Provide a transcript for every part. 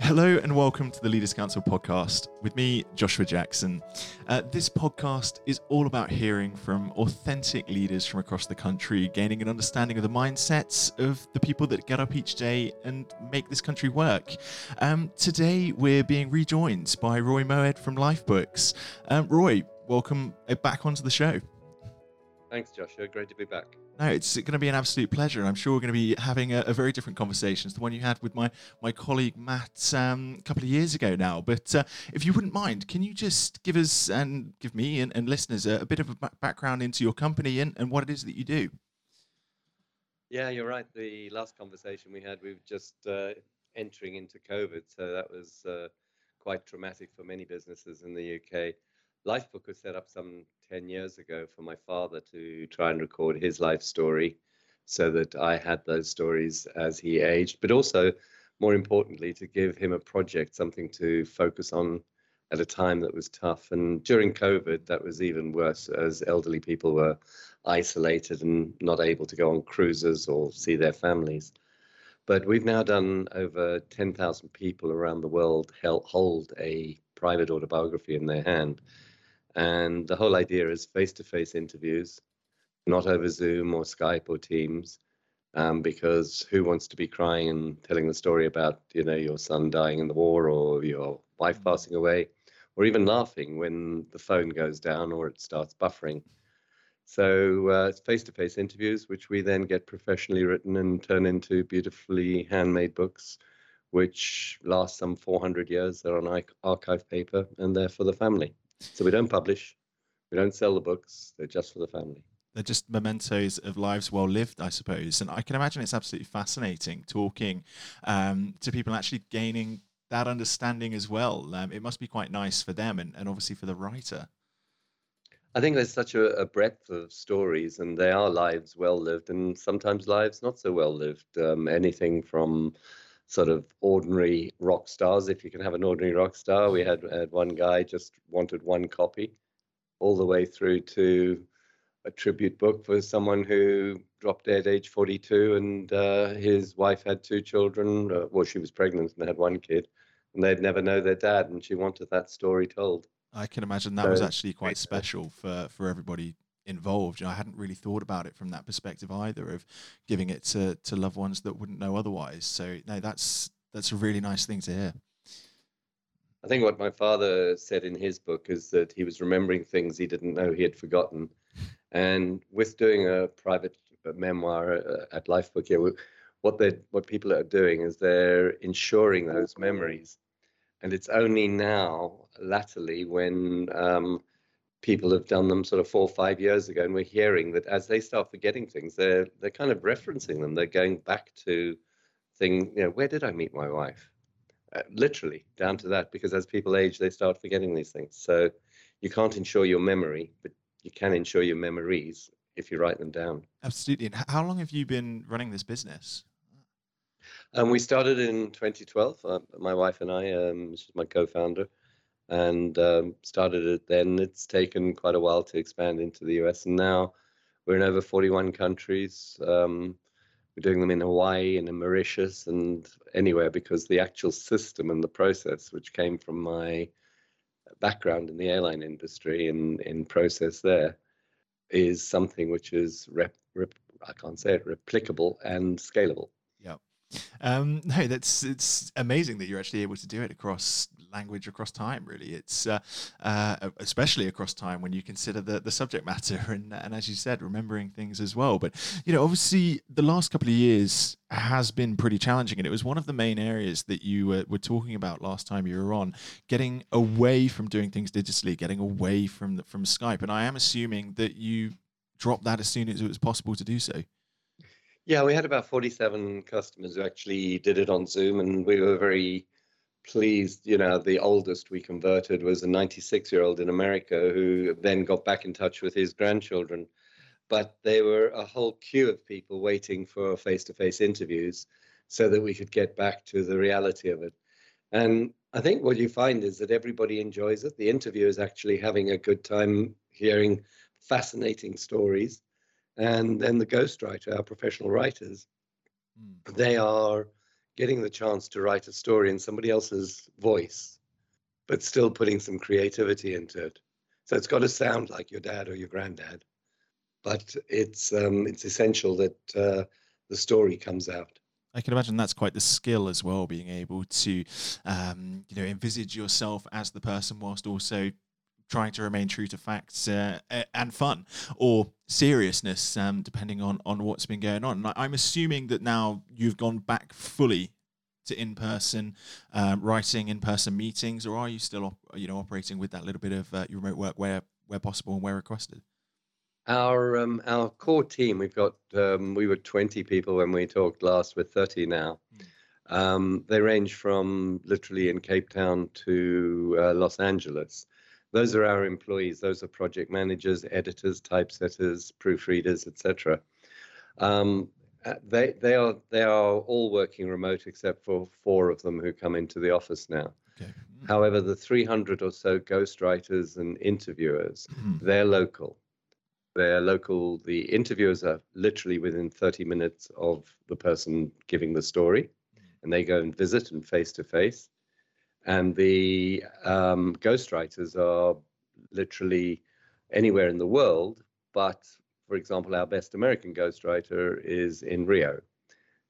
Hello and welcome to the Leaders Council podcast with me, Joshua Jackson. Uh, this podcast is all about hearing from authentic leaders from across the country, gaining an understanding of the mindsets of the people that get up each day and make this country work. Um, today, we're being rejoined by Roy Moëd from Lifebooks. Um, Roy, welcome back onto the show. Thanks, Joshua. Great to be back. No, it's going to be an absolute pleasure. And I'm sure we're going to be having a, a very different conversation to the one you had with my, my colleague Matt um, a couple of years ago now. But uh, if you wouldn't mind, can you just give us and give me and, and listeners a, a, bit of a background into your company and, and what it is that you do? Yeah, you're right. The last conversation we had, we were just uh, entering into COVID. So that was uh, quite traumatic for many businesses in the UK. Lifebook was set up some 10 years ago for my father to try and record his life story so that I had those stories as he aged, but also, more importantly, to give him a project, something to focus on at a time that was tough. And during COVID, that was even worse as elderly people were isolated and not able to go on cruises or see their families. But we've now done over 10,000 people around the world hold a private autobiography in their hand. And the whole idea is face to face interviews, not over Zoom or Skype or Teams. Um, because who wants to be crying and telling the story about you know your son dying in the war or your wife mm. passing away or even laughing when the phone goes down or it starts buffering so uh, it's face-to-face interviews which we then get professionally written and turn into beautifully handmade books which last some 400 years they're on archive paper and they're for the family so we don't publish, we don't sell the books. They're just for the family. They're just mementos of lives well lived, I suppose. And I can imagine it's absolutely fascinating talking um, to people actually gaining that understanding as well. Um, it must be quite nice for them and, and obviously for the writer. I think there's such a, a, breadth of stories, and they are lives well lived, and sometimes lives not so well lived. Um, anything from sort of ordinary rock stars, if you can have an ordinary rock star. We had, had one guy just wanted one copy, all the way through to a tribute book for someone who dropped dead age 42 and uh, his wife had two children. Uh, well, she was pregnant and had one kid, and they'd never know their dad, and she wanted that story told. I can imagine that so, was actually quite special for, for everybody involved. You know, I hadn't really thought about it from that perspective either of giving it to, to loved ones that wouldn't know otherwise. So no, that's that's a really nice thing to hear. I think what my father said in his book is that he was remembering things he didn't know he had forgotten. And with doing a private memoir uh, at Lifebook, here, what they what people are doing is they're ensuring those memories. And it's only now, latterly, when um, people have done them sort of four or five years ago, and we're hearing that as they start forgetting things, they're they're kind of referencing them. They're going back to thing. You know, where did I meet my wife? Uh, literally down to that, because as people age, they start forgetting these things. So you can't ensure your memory, but you can ensure your memories if you write them down. Absolutely. And how long have you been running this business? Um, we started in 2012. Uh, my wife and I, um, she's my co-founder and um, started it then. It's taken quite a while to expand into the US, and now we're in over 41 countries. Um, we're doing them in Hawaii and in Mauritius and anywhere because the actual system and the process, which came from my background in the airline industry and in process there, is something which is rep, rep, I can't say it replicable and scalable. Yeah. Um, no, that's it's amazing that you're actually able to do it across language across time. Really, it's uh, uh, especially across time when you consider the, the subject matter and and as you said, remembering things as well. But you know, obviously, the last couple of years has been pretty challenging, and it was one of the main areas that you uh, were talking about last time you were on, getting away from doing things digitally, getting away from the, from Skype. And I am assuming that you dropped that as soon as it was possible to do so. Yeah, we had about 47 customers who actually did it on Zoom, and we were very pleased. You know, the oldest we converted was a 96 year old in America who then got back in touch with his grandchildren. But there were a whole queue of people waiting for face to face interviews so that we could get back to the reality of it. And I think what you find is that everybody enjoys it. The interviewer is actually having a good time hearing fascinating stories. And then the ghostwriter, our professional writers, mm. they are getting the chance to write a story in somebody else's voice, but still putting some creativity into it. So it's got to sound like your dad or your granddad, but it's um, it's essential that uh, the story comes out. I can imagine that's quite the skill as well, being able to, um, you know, envisage yourself as the person whilst also trying to remain true to facts uh, and fun or seriousness, um, depending on on what's been going on. I'm assuming that now you've gone back fully to in-person uh, writing, in-person meetings, or are you still, op- you know, operating with that little bit of uh, remote work where where possible and where requested? Our um, our core team, we've got um, we were 20 people when we talked last. We're 30 now. Mm. Um, they range from literally in Cape Town to uh, Los Angeles. Those are our employees. Those are project managers, editors, typesetters, proofreaders, etc. Um, uh, they they are they are all working remote except for four of them who come into the office now. Okay. However, the 300 or so ghostwriters and interviewers, mm. they're local. They're local. The interviewers are literally within 30 minutes of the person giving the story, and they go and visit and face to face. And the um, ghostwriters are literally anywhere in the world, but for example, our best American ghostwriter is in Rio.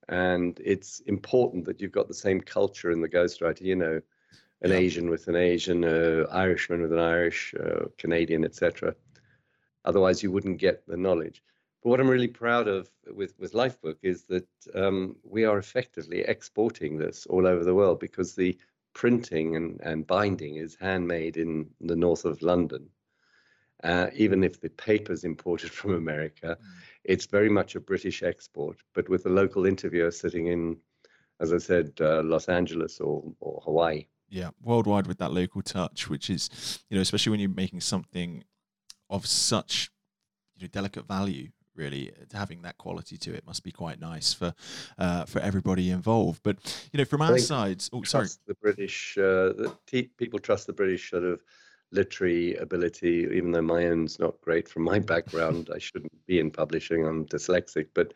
And it's important that you've got the same culture in the ghostwriter, you know, an yeah. Asian with an Asian, uh, Irishman with an Irish, uh, Canadian, etc. Otherwise, you wouldn't get the knowledge. But what I'm really proud of with, with Lifebook is that um, we are effectively exporting this all over the world because the printing and, and binding is handmade in the north of London. Uh, even if the paper is imported from America, mm. it's very much a British export, but with a local interviewer sitting in, as I said, uh, Los Angeles or, or Hawaii. Yeah, worldwide with that local touch, which is, you know, especially when you're making something of such you know, delicate value really having that quality to it must be quite nice for uh, for everybody involved. But you know from our side oh sorry. the british uh, the t- people trust the british sort of literary ability even though my own's not great from my background. I shouldn't be in publishing i'm dyslexic. But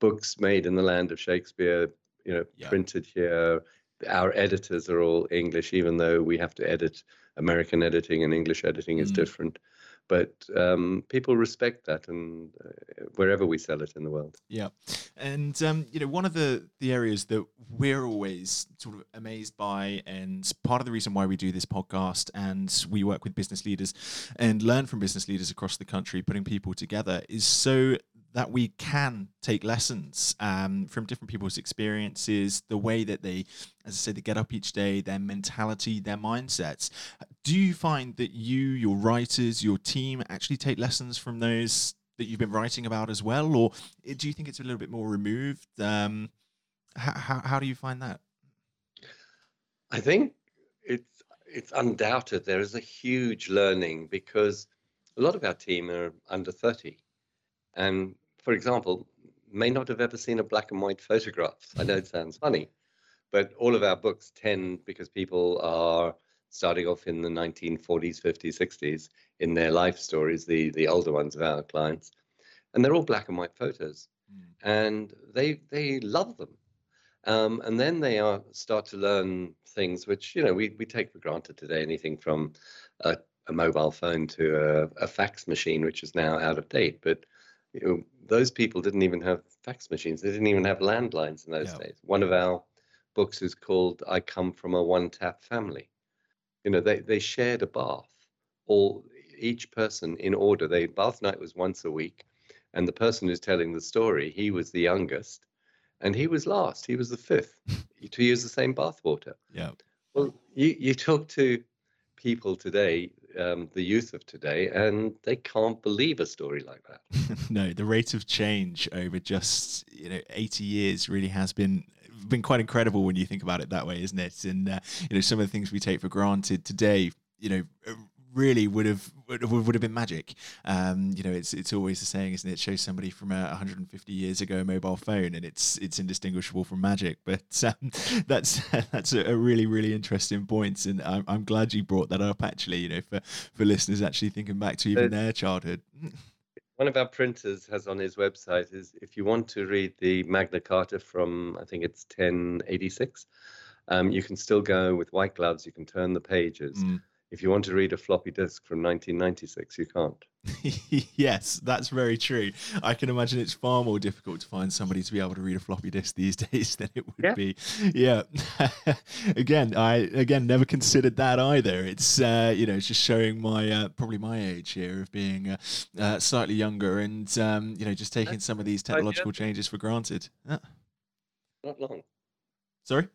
books made in the land of shakespeare you know yeah. printed here our editors are all english even though we have to edit american editing and english editing is mm. different but um, people respect that and uh, wherever we sell it in the world yeah and um, you know one of the the areas that we're always sort of amazed by and part of the reason why we do this podcast and we work with business leaders and learn from business leaders across the country putting people together is so that we can take lessons um, from different people's experiences, the way that they, as I said, they get up each day, their mentality, their mindsets. Do you find that you, your writers, your team actually take lessons from those that you've been writing about as well, or do you think it's a little bit more removed? Um, how, how, how do you find that? I think it's it's undoubted there is a huge learning because a lot of our team are under 30 and for example, may not have ever seen a black and white photograph. I know it sounds funny, but all of our books tend because people are starting off in the 1940s, 50s, 60s in their life stories, the the older ones of our clients, and they're all black and white photos, mm. and they they love them. Um, and then they are start to learn things which you know we, we take for granted today anything from a, a mobile phone to a, a, fax machine which is now out of date but you know, those people didn't even have fax machines. They didn't even have landlines in those yeah. days. One of our books is called "I Come from a One Tap Family." You know, they they shared a bath. All each person in order. They bath night was once a week, and the person who's telling the story, he was the youngest, and he was last. He was the fifth to use the same bath water. Yeah. Well, you you talk to people today um, the youth of today, and they can't believe a story like that. no, the rate of change over just you know 80 years really has been been quite incredible when you think about it that way, isn't it? And uh, you know some of the things we take for granted today, you know, really would have would, would have been magic. Um, you know, it's it's always the saying, isn't it? Show somebody from a 150 years ago a mobile phone, and it's it's indistinguishable from magic. But um, that's that's a, really really interesting point, and I'm, I'm glad you brought that up. Actually, you know, for for listeners actually thinking back to even their childhood. one of our printers has on his website is if you want to read the Magna Carta from I think it's 1086, um, you can still go with white gloves. You can turn the pages. Mm. If you want to read a floppy disk from 1996, you can't. yes, that's very true. I can imagine it's far more difficult to find somebody to be able to read a floppy disk these days than it would yeah. be. Yeah. again, I again never considered that either. It's uh, you know it's just showing my uh, probably my age here of being uh, uh slightly younger and um, you know just taking some of these technological changes for granted. Not long. Sorry.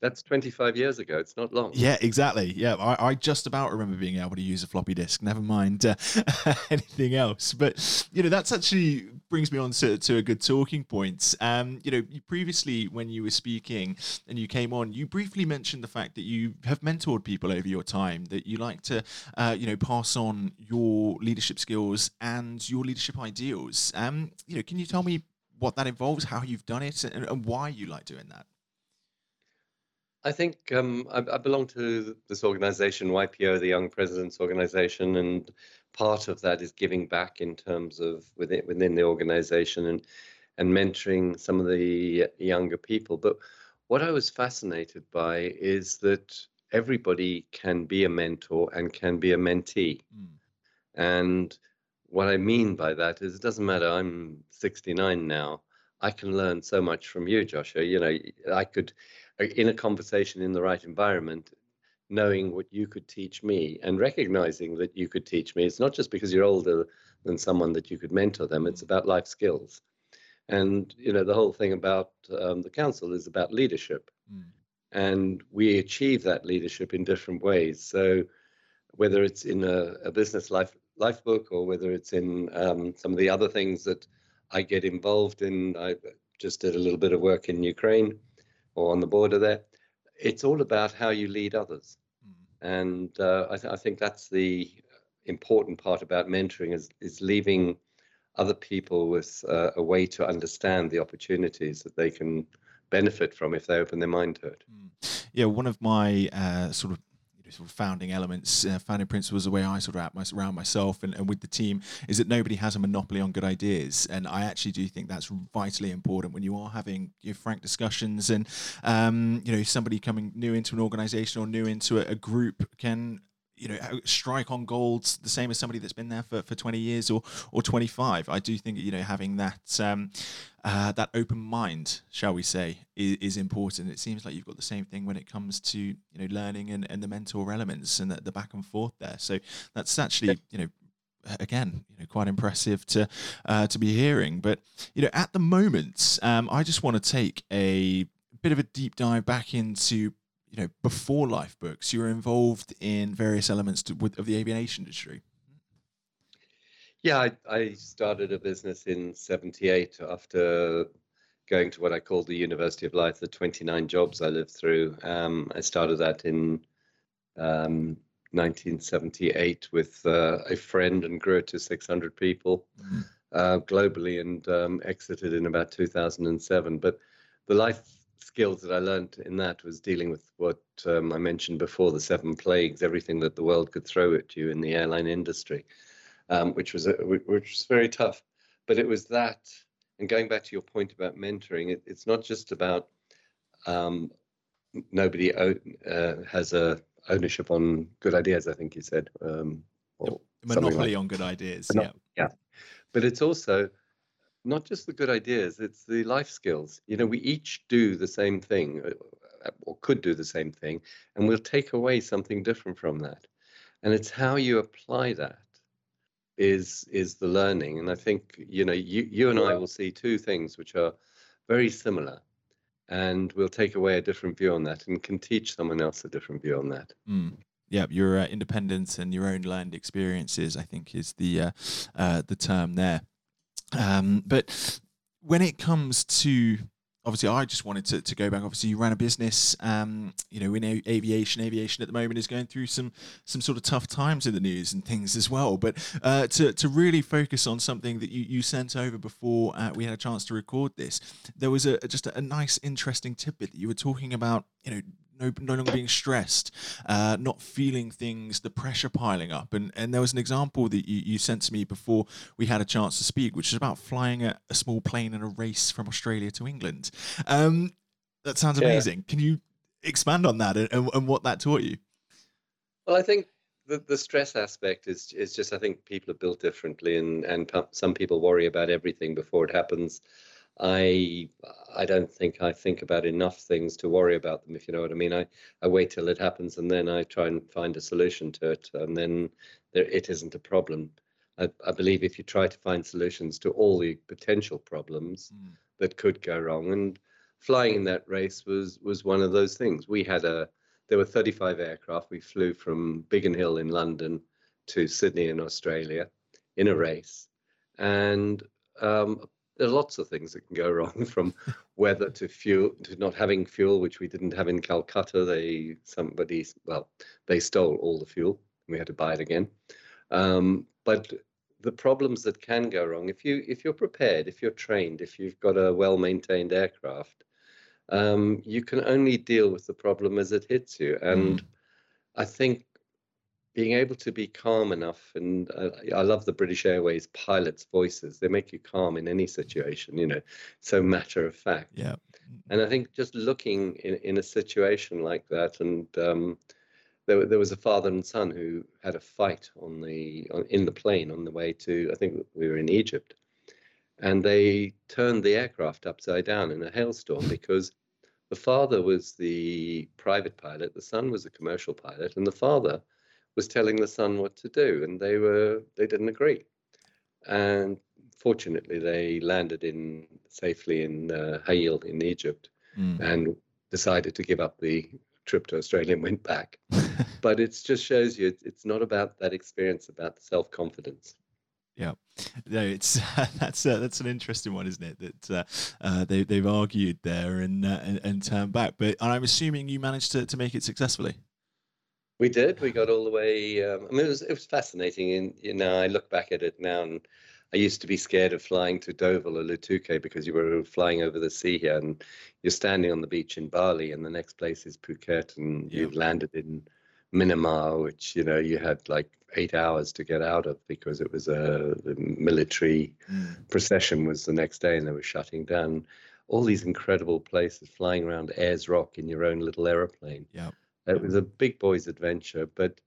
That's 25 years ago. It's not long. Yeah, exactly. Yeah, I, I just about remember being able to use a floppy disk. Never mind uh, anything else. But you know, that's actually brings me on to, to a good talking point. Um, you know, previously when you were speaking and you came on, you briefly mentioned the fact that you have mentored people over your time. That you like to, uh, you know, pass on your leadership skills and your leadership ideals. Um, you know, can you tell me what that involves, how you've done it, and, and why you like doing that? I think um, I, I, belong to this organization, YPO, the Young Presidents Organization, and part of that is giving back in terms of within within the organization and and mentoring some of the younger people. But what I was fascinated by is that everybody can be a mentor and can be a mentee. Mm. And what I mean by that is it doesn't matter. I'm 69 now. I can learn so much from you, Joshua. You know, I could in a conversation in the right environment, knowing what you could teach me and recognizing that you could teach me. It's not just because you're older than someone that you could mentor them, it's about life skills. And, you know, the whole thing about um, the council is about leadership. Mm. And we achieve that leadership in different ways. So, whether it's in a, a business life life book or whether it's in um, some of the other things that I get involved in, I just did a little bit of work in Ukraine or on the border there. It's all about how you lead others. Mm. And uh, I, th- I, think that's the important part about mentoring is, is leaving other people with uh, a way to understand the opportunities that they can benefit from if they open their mind to it. Mm. Yeah, one of my uh, sort of of founding elements, uh, founding principles, the way I sort of wrap my, around myself and, and with the team is that nobody has a monopoly on good ideas. And I actually do think that's vitally important when you are having your frank discussions and, um, you know, somebody coming new into an organization or new into a, a group can you know strike on gold the same as somebody that's been there for, for 20 years or or 25 i do think you know having that um, uh, that open mind shall we say is, is, important. It seems like you've got the same thing when it comes to you know learning and, and the mentor elements and the, the back and forth there. So that's actually you know again, you know, quite impressive to uh, to be hearing. But you know, at the moment, um, I just want to take a bit of a deep dive back into you know, before Lifebooks, you were involved in various elements to, with, of the aviation industry. Yeah, I, I started a business in '78 after going to what I call the University of Life, the 29 jobs I lived through. Um, I started that in um, 1978 with uh, a friend and grew it to 600 people mm-hmm. uh, globally and um, exited in about 2007. But the life skills that I learned in that was dealing with what um, I mentioned before the seven plagues, everything that the world could throw at you in the airline industry, um, which was a, which was very tough. But it was that, and going back to your point about mentoring, it, it's not just about um, nobody uh, has a ownership on good ideas. I think you said, um, or monopoly like. on good ideas. yeah, yeah. But it's also not just the good ideas, it's the life skills. You know, we each do the same thing uh, or could do the same thing, and we'll take away something different from that. And it's how you apply that is is the learning. And I think, you know, you, you and I will see two things which are very similar. And we'll take away a different view on that and can teach someone else a different view on that. Mm yeah, your uh, independence and your own learned experiences, I think, is the uh, uh, the term there. Um, but when it comes to obviously I just wanted to, to go back. Obviously, you ran a business, um, you know, in aviation. Aviation at the moment is going through some some sort of tough times in the news and things as well. But uh, to to really focus on something that you, you sent over before uh, we had a chance to record this, there was a just a, a nice, interesting tidbit that you were talking about. You know, no, no longer being stressed, uh, not feeling things, the pressure piling up. And and there was an example that you, you sent to me before we had a chance to speak, which is about flying a, a small plane in a race from Australia to England. Um, that sounds amazing. Yeah. Can you expand on that and, and, and what that taught you? Well, I think the, the stress aspect is is just I think people are built differently, and and some people worry about everything before it happens. I I don't think I think about enough things to worry about them, if you know what I mean. I, I wait till it happens and then I try and find a solution to it, and then there, it isn't a problem. I, I believe if you try to find solutions to all the potential problems mm. that could go wrong, and flying in that race was was one of those things. We had a there were 35 aircraft. We flew from Biggin Hill in London to Sydney in Australia in a race, and um, there are lots of things that can go wrong from weather to fuel to not having fuel which we didn't have in calcutta. They somebody well they stole all the fuel we had to buy it again. Um, but the problems that can go wrong if you if you're prepared if you're trained if you've got a well maintained aircraft um, you can only deal with the problem as it hits you. And mm. i think being able to be calm enough and uh, i love the british airways pilots voices. They make you calm in any situation you know so matter of fact. Yeah. And i think just looking in, in a situation like that and um, there, there was a father and son who had a fight on the on, in the plane on the way to i think we were in egypt. And they turned the aircraft upside down in a hailstorm because the father was the private pilot the son was a commercial pilot and the father was telling the son what to do, and they were they didn't agree. And fortunately, they landed in safely in uh, Ha'il in Egypt, mm. and decided to give up the trip to Australia and went back. but it just shows you it's not about that experience, about self confidence. Yeah, no, it's that's uh, that's an interesting one, isn't it? That uh, uh, they they've argued there and, uh, and, and turned back, but I'm assuming you managed to, to make it successfully. We did. We got all the way. Um, I mean, it was it was fascinating, and you know, I look back at it now, and I used to be scared of flying to Deauville or Le Touquet because you were flying over the sea here, and you're standing on the beach in Bali, and the next place is Phuket, and yeah. you've landed in Myanmar, which you know you had like eight hours to get out of because it was a military mm. procession was the next day, and they were shutting down all these incredible places, flying around Ayers Rock in your own little aeroplane. Yeah it was a big boy's adventure, but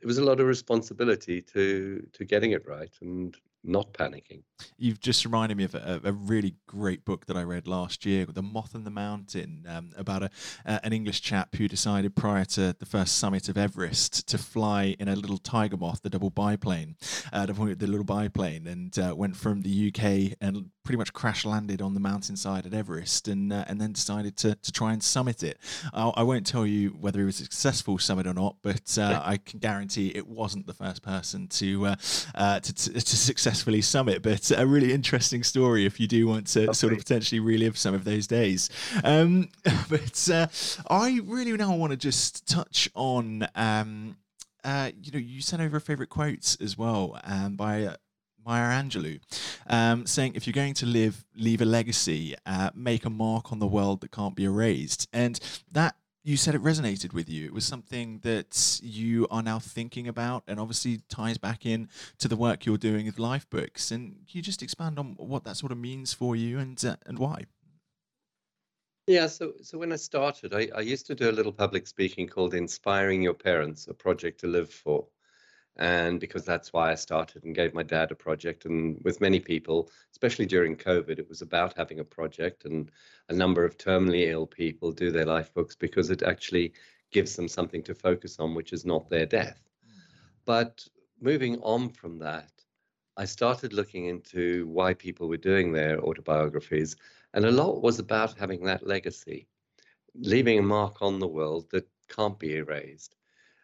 it was a lot of responsibility to to getting it right and not panicking. You've just reminded me of a, a, really great book that I read last year, The Moth and the Mountain, um, about a, uh, an English chap who decided prior to the first summit of Everest to fly in a little Tiger Moth, the double biplane, uh, the little biplane, and uh, went from the UK and pretty much crash landed on the mountainside at Everest and uh, and then decided to, to try and summit it. I'll, I will not tell you whether it was a successful summit or not, but uh, I can guarantee it wasn't the first person to, uh, uh to, to, to successfully summit. But a really interesting story if you do want to sort of potentially relive some of those days. Um, but uh, I really now want to just touch on. Um, uh, you know, you sent over a favorite quotes as well um, by uh, Maya Angelou, um, saying if you're going to live, leave a legacy, uh, make a mark on the world that can't be erased. And that you said it resonated with you. It was something that you are now thinking about, and obviously ties back in to the work you're doing with life books. And can you just expand on what that sort of means for you and uh, and why? Yeah, so so when I started, I, I used to do a little public speaking called "Inspiring Your Parents: A Project to Live For," and because that's why I started and gave my dad a project. And with many people, especially during COVID, it was about having a project. And a number of terminally ill people do their life books because it actually gives them something to focus on, which is not their death. But moving on from that, I started looking into why people were doing their autobiographies. And a lot was about having that legacy, leaving a mark on the world that can't be erased.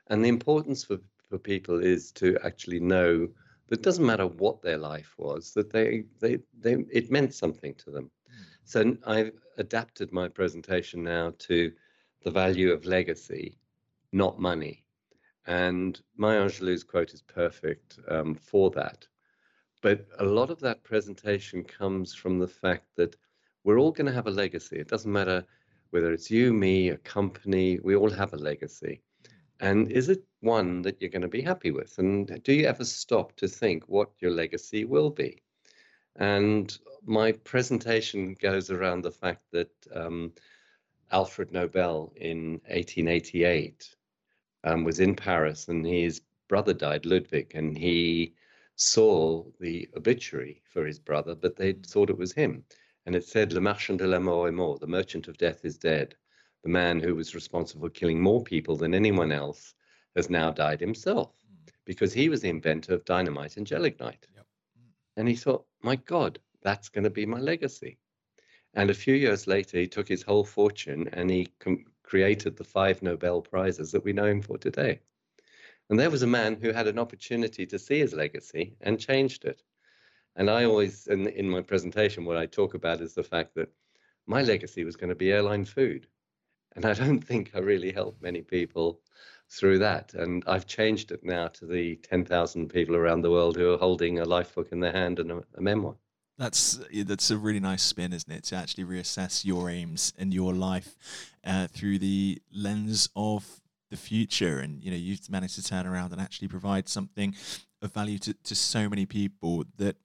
And the importance for for people is to actually know that it doesn't matter what their life was, that they, they, they it meant something to them. Mm. So I've adapted my presentation now to the value of legacy, not money. And Maya Angelou's quote is perfect um, for that. But a lot of that presentation comes from the fact that we're all going to have a legacy. It doesn't matter whether it's you, me, a company, we all have a legacy. And is it one that you're going to be happy with? And do you ever stop to think what your legacy will be? And my presentation goes around the fact that um, Alfred Nobel in 1888 um, was in Paris and his brother died, Ludwig, and he saw the obituary for his brother, but they thought it was him. And it said, Le Marchand de la Mort est mort, the merchant of death is dead the man who was responsible for killing more people than anyone else has now died himself mm. because he was the inventor of dynamite and gelignite. Yep. Mm. And he thought, my God, that's going to be my legacy. And a few years later, he took his whole fortune and he com- created the five Nobel Prizes that we know him for today. And there was a man who had an opportunity to see his legacy and changed it. And I always, in, in my presentation, what I talk about is the fact that my legacy was going to be airline food. And I don't think I really helped many people through that. And I've changed it now to the 10,000 people around the world who are holding a life book in their hand and a, a memoir. That's that's a really nice spin, isn't it? To actually reassess your aims and your life uh, through the lens of the future, and you know you've managed to turn around and actually provide something of value to, to so many people that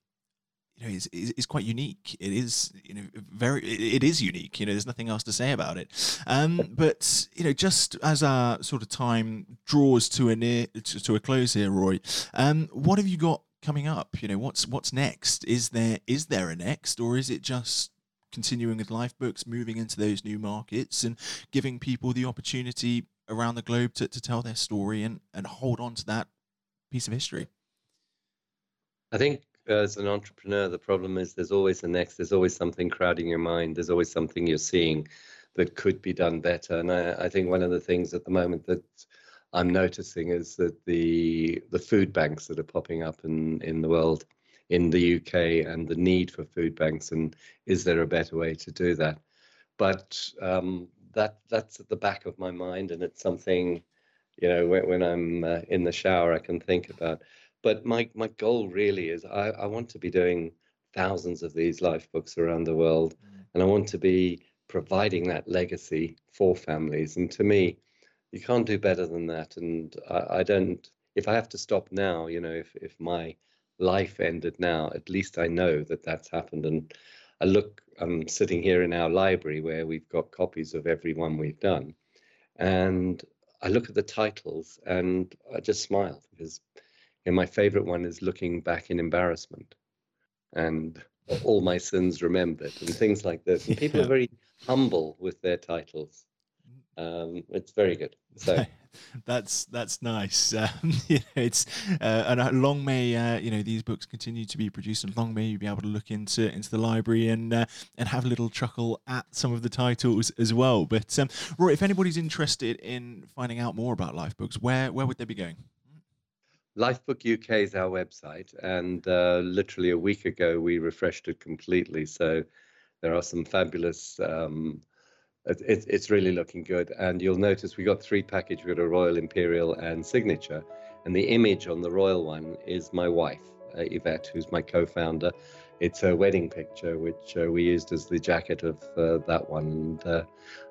you know, is, is, is, quite unique. It is, you know, very, it, is unique. You know, there's nothing else to say about it. Um, but you know, just as our sort of time draws to a near to, to a close here, Roy, um, what have you got coming up? You know, what's what's next? Is there is there a next, or is it just continuing with life books, moving into those new markets, and giving people the opportunity around the globe to, to tell their story and and hold on to that piece of history? I think as an entrepreneur, the problem is there's always the next, there's always something crowding your mind, there's always something you're seeing that could be done better. And I, I think one of the things at the moment that I'm noticing is that the the food banks that are popping up in, in the world, in the UK, and the need for food banks, and is there a better way to do that? But um, that that's at the back of my mind, and it's something, you know, when, when I'm uh, in the shower, I can think about. But my, my goal really is I, I want to be doing thousands of these life books around the world, mm. and I want to be providing that legacy for families. And to me, you can't do better than that. And I, I don't, if I have to stop now, you know, if, if my life ended now, at least I know that that's happened. And I look, I'm sitting here in our library where we've got copies of every one we've done. And I look at the titles and I just smile because and my favorite one is looking back in embarrassment and all my sins remembered and things like this. And people yeah. are very humble with their titles. Um, it's very good. So that's that's nice. Um, you know, it's uh, and uh, long may uh, you know these books continue to be produced, and long may you be able to look into into the library and uh, and have a little chuckle at some of the titles as well. But um, Roy, if anybody's interested in finding out more about Life Books, where where would they be going? Lifebook UK is our website, and uh, literally a week ago we refreshed it completely. So there are some fabulous. Um, it, it's really looking good, and you'll notice we got three packages. We got a Royal Imperial and Signature, and the image on the Royal one is my wife, uh, Yvette, who's my co-founder. It's her wedding picture, which uh, we used as the jacket of uh, that one, and uh,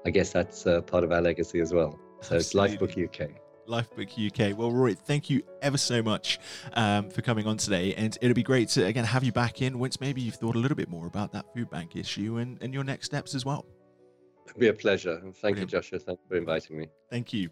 I guess that's uh, part of our legacy as well. So Absolutely. it's Lifebook UK. Lifebook UK. Well, Roy, thank you ever so much um, for coming on today. And it'll be great to, again, have you back in once maybe you've thought a little bit more about that food bank issue and, and your next steps as well. It'll be a pleasure. Thank Brilliant. you, Joshua. Thank you for inviting me. Thank you.